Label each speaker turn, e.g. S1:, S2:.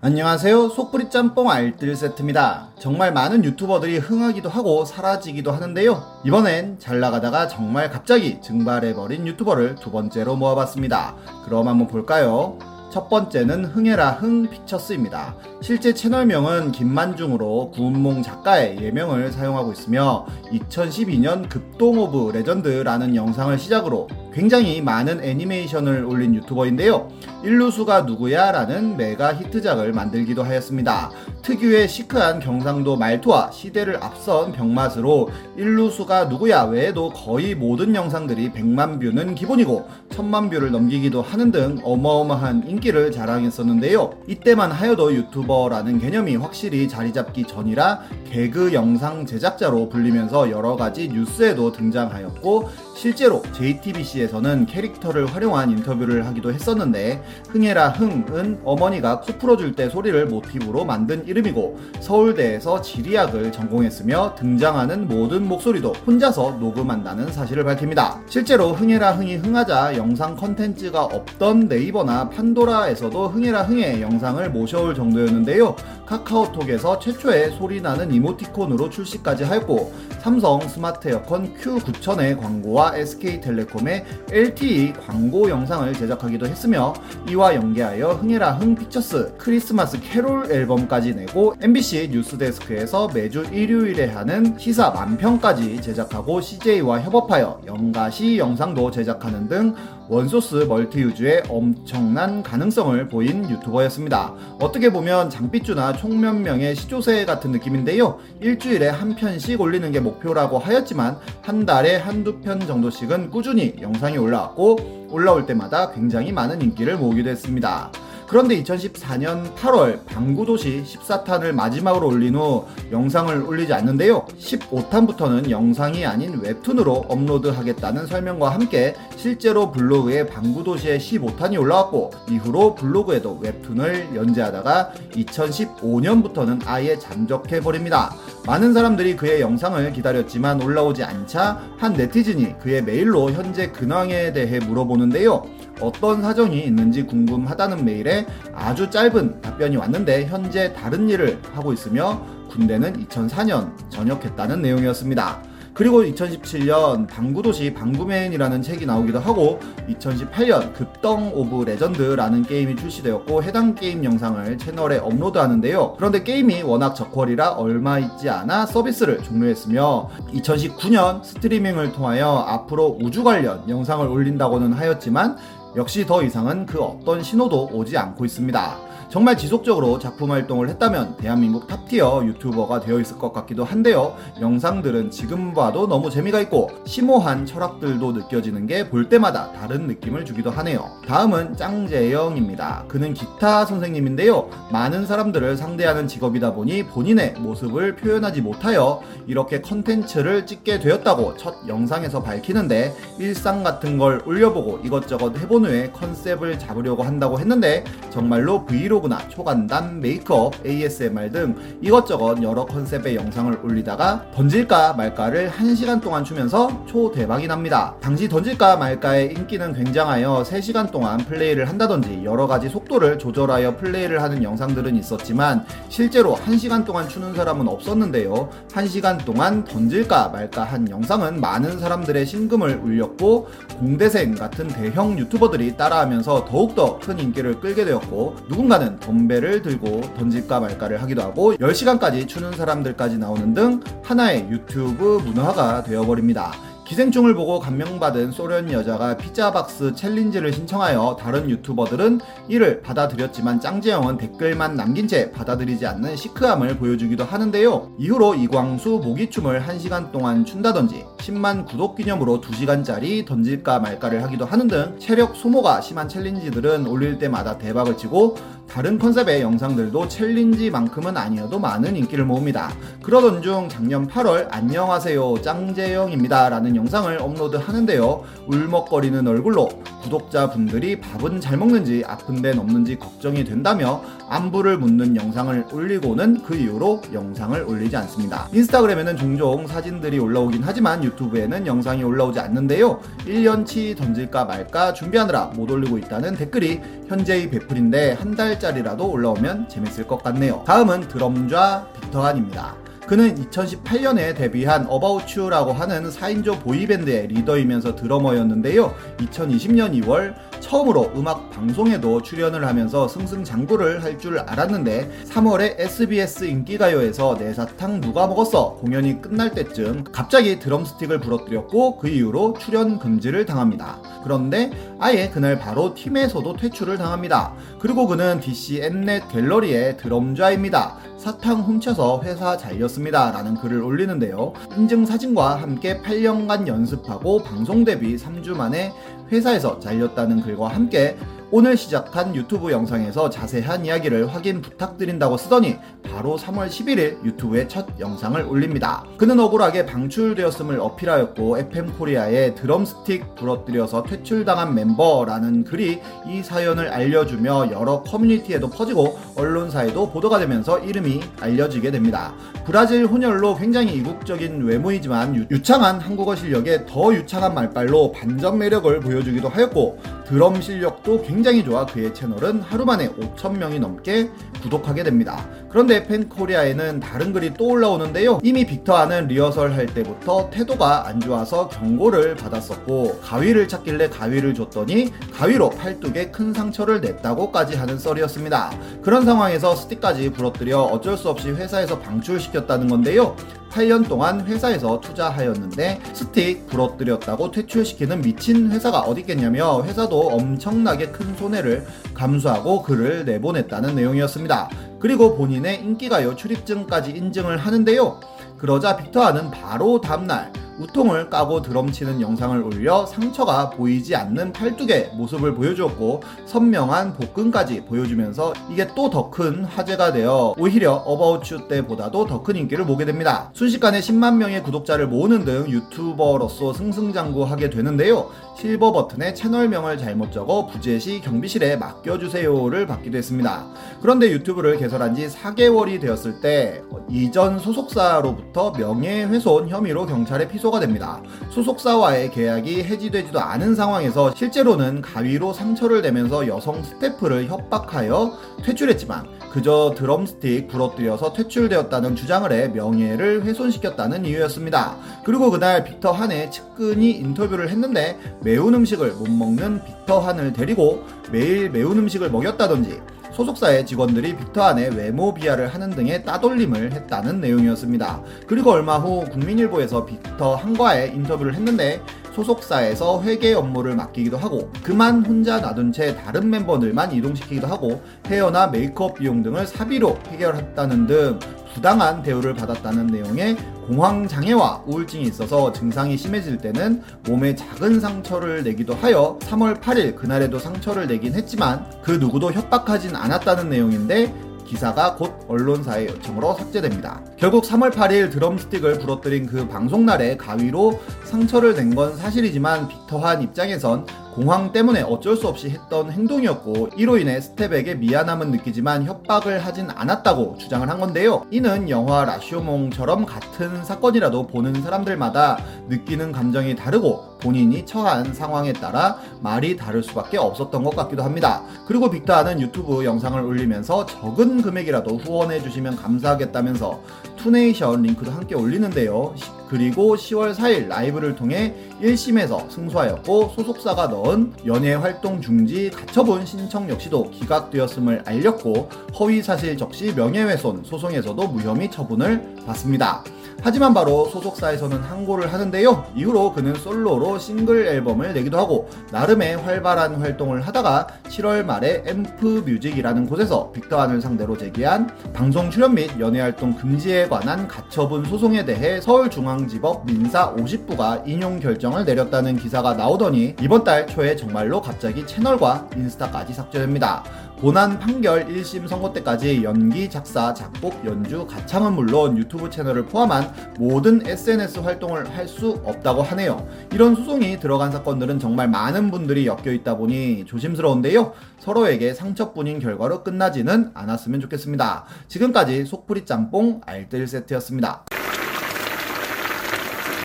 S1: 안녕하세요. 속풀이 짬뽕 알뜰 세트입니다. 정말 많은 유튜버들이 흥하기도 하고 사라지기도 하는데요. 이번엔 잘 나가다가 정말 갑자기 증발해버린 유튜버를 두 번째로 모아봤습니다. 그럼 한번 볼까요? 첫 번째는 흥해라 흥 픽처스입니다. 실제 채널명은 김만중으로 구운몽 작가의 예명을 사용하고 있으며 2012년 급똥 of legend라는 영상을 시작으로 굉장히 많은 애니메이션을 올린 유튜버인데요. 일루수가 누구야? 라는 메가 히트작을 만들기도 하였습니다. 특유의 시크한 경상도 말투와 시대를 앞선 병맛으로 일루수가 누구야? 외에도 거의 모든 영상들이 100만 뷰는 기본이고 1000만 뷰를 넘기기도 하는 등 어마어마한 인기를 자랑했었는데요. 이때만 하여도 유튜버라는 개념이 확실히 자리 잡기 전이라 개그 영상 제작자로 불리면서 여러 가지 뉴스에도 등장하였고 실제로 JTBC에서는 캐릭터를 활용한 인터뷰를 하기도 했었는데 흥해라 흥은 어머니가 코 풀어줄 때 소리를 모티브로 만든 이름이고 서울대에서 지리학을 전공했으며 등장하는 모든 목소리도 혼자서 녹음한다는 사실을 밝힙니다. 실제로 흥해라 흥이 흥하자 영상 컨텐츠가 없던 네이버나 판도라 에서도 흥해라 흥의 영상을 모셔올 정도였는데요. 카카오톡에서 최초의 소리나는 이모티콘으로 출시까지 하였고 삼성 스마트 에어컨 Q9000의 광고와 SK텔레콤의 LTE 광고 영상을 제작하기도 했으며 이와 연계하여 흥해라 흥 픽처스 크리스마스 캐롤 앨범까지 내고 MBC 뉴스데스크에서 매주 일요일에 하는 시사 만평까지 제작하고 CJ와 협업하여 연가시 영상도 제작하는 등 one source multi use의 엄청난 가능성을 보인 유튜버였습니다. 어떻게 보면 장삐쭈나 총몇명의 시조새 같은 느낌인데요. 일주일에 한 편씩 올리는 게 목표라고 하였지만 한 달에 한두 편 정도씩은 꾸준히 영상이 올라왔고 올라올 때마다 굉장히 많은 인기를 모으기도 했습니다. 그런데 2014년 8월 방구도시 14탄을 마지막으로 올린 후 영상을 올리지 않는데요. 15탄부터는 영상이 아닌 웹툰으로 업로드하겠다는 설명과 함께 실제로 블로그에 방구도시의 15탄이 올라왔고 이후로 블로그에도 웹툰을 연재하다가 2015년부터는 아예 잠적해버립니다. 많은 사람들이 그의 영상을 기다렸지만 올라오지 않자 한 네티즌이 그의 메일로 현재 근황에 대해 물어보는데요. 어떤 사정이 있는지 궁금하다는 메일에 아주 짧은 답변이 왔는데 현재 다른 일을 하고 있으며 군대는 2004년 전역했다는 내용이었습니다. 그리고 2017년 방구도시 방구맨이라는 책이 나오기도 하고 2018년 급똥 of legend라는 게임이 출시되었고 해당 게임 영상을 채널에 업로드하는데요. 그런데 게임이 워낙 저퀄이라 얼마 있지 않아 서비스를 종료했으며 2019년 스트리밍을 통하여 앞으로 우주 관련 영상을 올린다고는 하였지만 역시 더 이상은 그 어떤 신호도 오지 않고 있습니다. 정말 지속적으로 작품 활동을 했다면 대한민국 top tier 유튜버가 되어 있을 것 같기도 한데요. 영상들은 지금 봐도 너무 재미가 있고 심오한 철학들도 느껴지는 게 볼 때마다 다른 느낌을 주기도 하네요. 다음은 짱재영입니다. 그는 기타 선생님인데요. 많은 사람들을 상대하는 직업이다 보니 본인의 모습을 표현하지 못하여 이렇게 컨텐츠를 찍게 되었다고 첫 영상에서 밝히는데 일상 같은 걸 올려보고 이것저것 해본 후에 컨셉을 잡으려고 한다고 했는데 정말로 브이로그 브이로그나 초간단, 메이크업, ASMR 등 이것저것 여러 컨셉의 영상을 올리다가 던질까 말까를 1시간 동안 추면서 초대박이 납니다. 당시 던질까 말까의 인기는 굉장하여 3시간 동안 플레이를 한다든지 여러 가지 속도를 조절하여 플레이를 하는 영상들은 있었지만 실제로 1시간 동안 추는 사람은 없었는데요. 1시간 동안 던질까 말까 한 영상은 많은 사람들의 심금을 울렸고 공대생 같은 대형 유튜버들이 따라하면서 더욱더 큰 인기를 끌게 되었고 누군가는 때는 덤벨을 들고 던질까 말까를 하기도 하고 10시간까지 추는 사람들까지 나오는 등 하나의 유튜브 문화가 되어버립니다. 기생충을 보고 감명받은 소련 여자가 피자박스 챌린지를 신청하여 다른 유튜버들은 이를 받아들였지만 짱재영은 댓글만 남긴 채 받아들이지 않는 시크함을 보여주기도 하는데요. 이후로 이광수 모기춤을 1시간 동안 춘다든지 10만 구독 기념으로 2시간짜리 던질까 말까를 하기도 하는 등 체력 소모가 심한 챌린지들은 올릴 때마다 대박을 치고 다른 컨셉의 영상들도 챌린지만큼은 아니어도 많은 인기를 모읍니다. 그러던 중 작년 8월 안녕하세요 짱재영입니다 라는 영상을 업로드 하는데요. 울먹거리는 얼굴로 구독자분들이 밥은 잘 먹는지 아픈 데는 없는지 걱정이 된다며 안부를 묻는 영상을 올리고는 그 이후로 영상을 올리지 않습니다. 인스타그램에는 종종 사진들이 올라오긴 하지만 유튜브에는 영상이 올라오지 않는데요. 1년치 던질까 말까 준비하느라 못 올리고 있다는 댓글이 현재의 베플인데 한달 달짜리라도 올라오면 재밌을 것 같네요. 다음은 드럼좌 빅터한입니다. 그는 2018년에 데뷔한 About U라고 하는 4인조 보이밴드의 리더이면서 드러머였는데요. 2020년 2월 처음으로 음악 방송에도 출연을 하면서 승승장구를 할 줄 알았는데 3월에 SBS 인기가요에서 내 사탕 누가 먹었어 공연이 끝날 때쯤 갑자기 드럼스틱을 부러뜨렸고 그 이후로 출연 금지를 당합니다. 그런데 아예 그날 바로 팀에서도 퇴출을 당합니다. 그리고 그는 DC 엠넷 갤러리에 드럼좌입니다. 사탕 훔쳐서 회사 잘렸습니다. 라는 글을 올리는데요. 인증 사진과 함께 8년간 연습하고 방송 데뷔 3주 만에 회사에서 잘렸다는 글과 함께 오늘 시작한 유튜브 영상에서 자세한 이야기를 확인 부탁드린다고 쓰더니 바로 3월 11일 유튜브에 첫 영상을 올립니다. 그는 억울하게 방출되었음을 어필하였고 FM 코리아에 드럼스틱 부러뜨려서 퇴출당한 멤버라는 글이 이 사연을 알려주며 여러 커뮤니티에도 퍼지고 언론사에도 보도가 되면서 이름이 알려지게 됩니다. 브라질 혼혈로 굉장히 이국적인 외모이지만 유창한 한국어 실력에 더 유창한 말빨로 반전 매력을 보여주기도 하였고 드럼 실력도 굉장히 좋아 그의 채널은 하루 만에 5천명이 넘게 구독하게 됩니다. 그런데 팬코리아에는 다른 글이 또 올라오는데요. 이미 빅터아는 리허설 할 때부터 태도가 안 좋아서 경고를 받았었고 가위를 찾길래 가위를 줬더니 가위로 팔뚝에 큰 상처를 냈다고까지 하는 썰이었습니다. 그런 상황에서 스틱까지 부러뜨려 어쩔 수 없이 회사에서 방출시켰다는 건데요. 8년 동안 회사에서 투자하였는데 스틱 부러뜨렸다고 퇴출시키는 미친 회사가 어딨겠냐며 회사도 엄청나게 큰 손해를 감수하고 글을 내보냈다는 내용이었습니다. 그리고 본인의 인기가요 출입증까지 인증을 하는데요. 그러자 빅터아는 바로 다음날 우통을 까고 드럼 치는 영상을 올려 상처가 보이지 않는 팔뚝의 모습을 보여주었고 선명한 복근까지 보여주면서 이게 또 더 큰 화제가 되어 오히려 어바웃슈 때보다도 더 큰 인기를 모게 됩니다. 순식간에 10만 명의 구독자를 모으는 등 유튜버로서 승승장구하게 되는데요. 실버 버튼에 채널명을 잘못 적어 부재시 경비실에 맡겨주세요를 받기도 했습니다. 그런데 유튜브를 개설한 지 4개월이 되었을 때 이전 소속사로부터 명예훼손 혐의로 경찰에 피소 가 됩니다. 소속사와의 계약이 해지되지도 않은 상황에서 실제로는 가위로 상처를 내면서 여성 스태프를 협박하여 퇴출했지만 그저 드럼스틱 부러뜨려서 퇴출되었다는 주장을 해 명예를 훼손시켰다는 이유였습니다. 그리고 그날 빅터 한의 측근이 인터뷰를 했는데 매운 음식을 못 먹는 빅터 한을 데리고 매일 매운 음식을 먹였다든지 소속사의 직원들이 빅터 안에 외모 비하를 하는 등의 따돌림을 했다는 내용이었습니다. 그리고 얼마 후 국민일보에서 빅터 한과의 인터뷰를 했는데 소속사에서 회계 업무를 맡기기도 하고 그만 혼자 놔둔 채 다른 멤버들만 이동시키기도 하고 헤어나 메이크업 비용 등을 사비로 해결했다는 등 부당한 대우를 받았다는 내용의 공황 장애와 우울증이 있어서 증상이 심해질 때는 몸에 작은 상처를 내기도 하여 3월 8일 그날에도 상처를 내긴 했지만 그 누구도 협박하진 않았다는 내용인데 기사가 곧 언론사의 요청으로 삭제됩니다. 결국 3월 8일 드럼스틱을 부러뜨린 그 방송날에 가위로 상처를 낸 건 사실이지만 빅터한 입장에선 공황 때문에 어쩔 수 없이 했던 행동이었고 이로 인해 스텝에게 미안함은 느끼지만 협박을 하진 않았다고 주장을 한 건데요. 이는 영화 라쇼몽처럼 같은 사건이라도 보는 사람들마다 느끼는 감정이 다르고 본인이 처한 상황에 따라 말이 다를 수밖에 없었던 것 같기도 합니다. 그리고 빅터한은 유튜브 영상을 올리면서 적은 금액이라도 후원해 주시면 감사하겠다면서 투네이션 링크도 함께 올리는데요. 그리고 10월 4일 라이브를 통해 1심에서 승소하였고 소속사가 넣은 연예 활동 중지 가처분 신청 역시도 기각되었음을 알렸고 허위 사실 적시 명예훼손 소송에서도 무혐의 처분을 받습니다. 하지만 바로 소속사에서는 항고를 하는데요. 이후로 그는 솔로로 싱글 앨범을 내기도 하고 나름의 활발한 활동을 하다가 7월 말에 앰프 뮤직이라는 곳에서 빅터한을 상대로 제기한 방송 출연 및 연예 활동 금지에 관한 가처분 소송에 대해 서울 중앙지법 민사 50부가 인용 결정을 내렸다는 기사가 나오더니 이번 달 초에 정말로 갑자기 채널과 인스타까지 삭제됩니다. 본안 판결 1심 선고 때까지 연기, 작사, 작곡, 연주, 가창은 물론 유튜브 채널을 포함한 모든 SNS 활동을 할 수 없다고 하네요. 이런 소송이 들어간 사건들은 정말 많은 분들이 엮여 있다 보니 조심스러운데요. 서로에게 상처뿐인 결과로 끝나지는 않았으면 좋겠습니다. 지금까지 속풀이 짬뽕 알뜰 세트였습니다.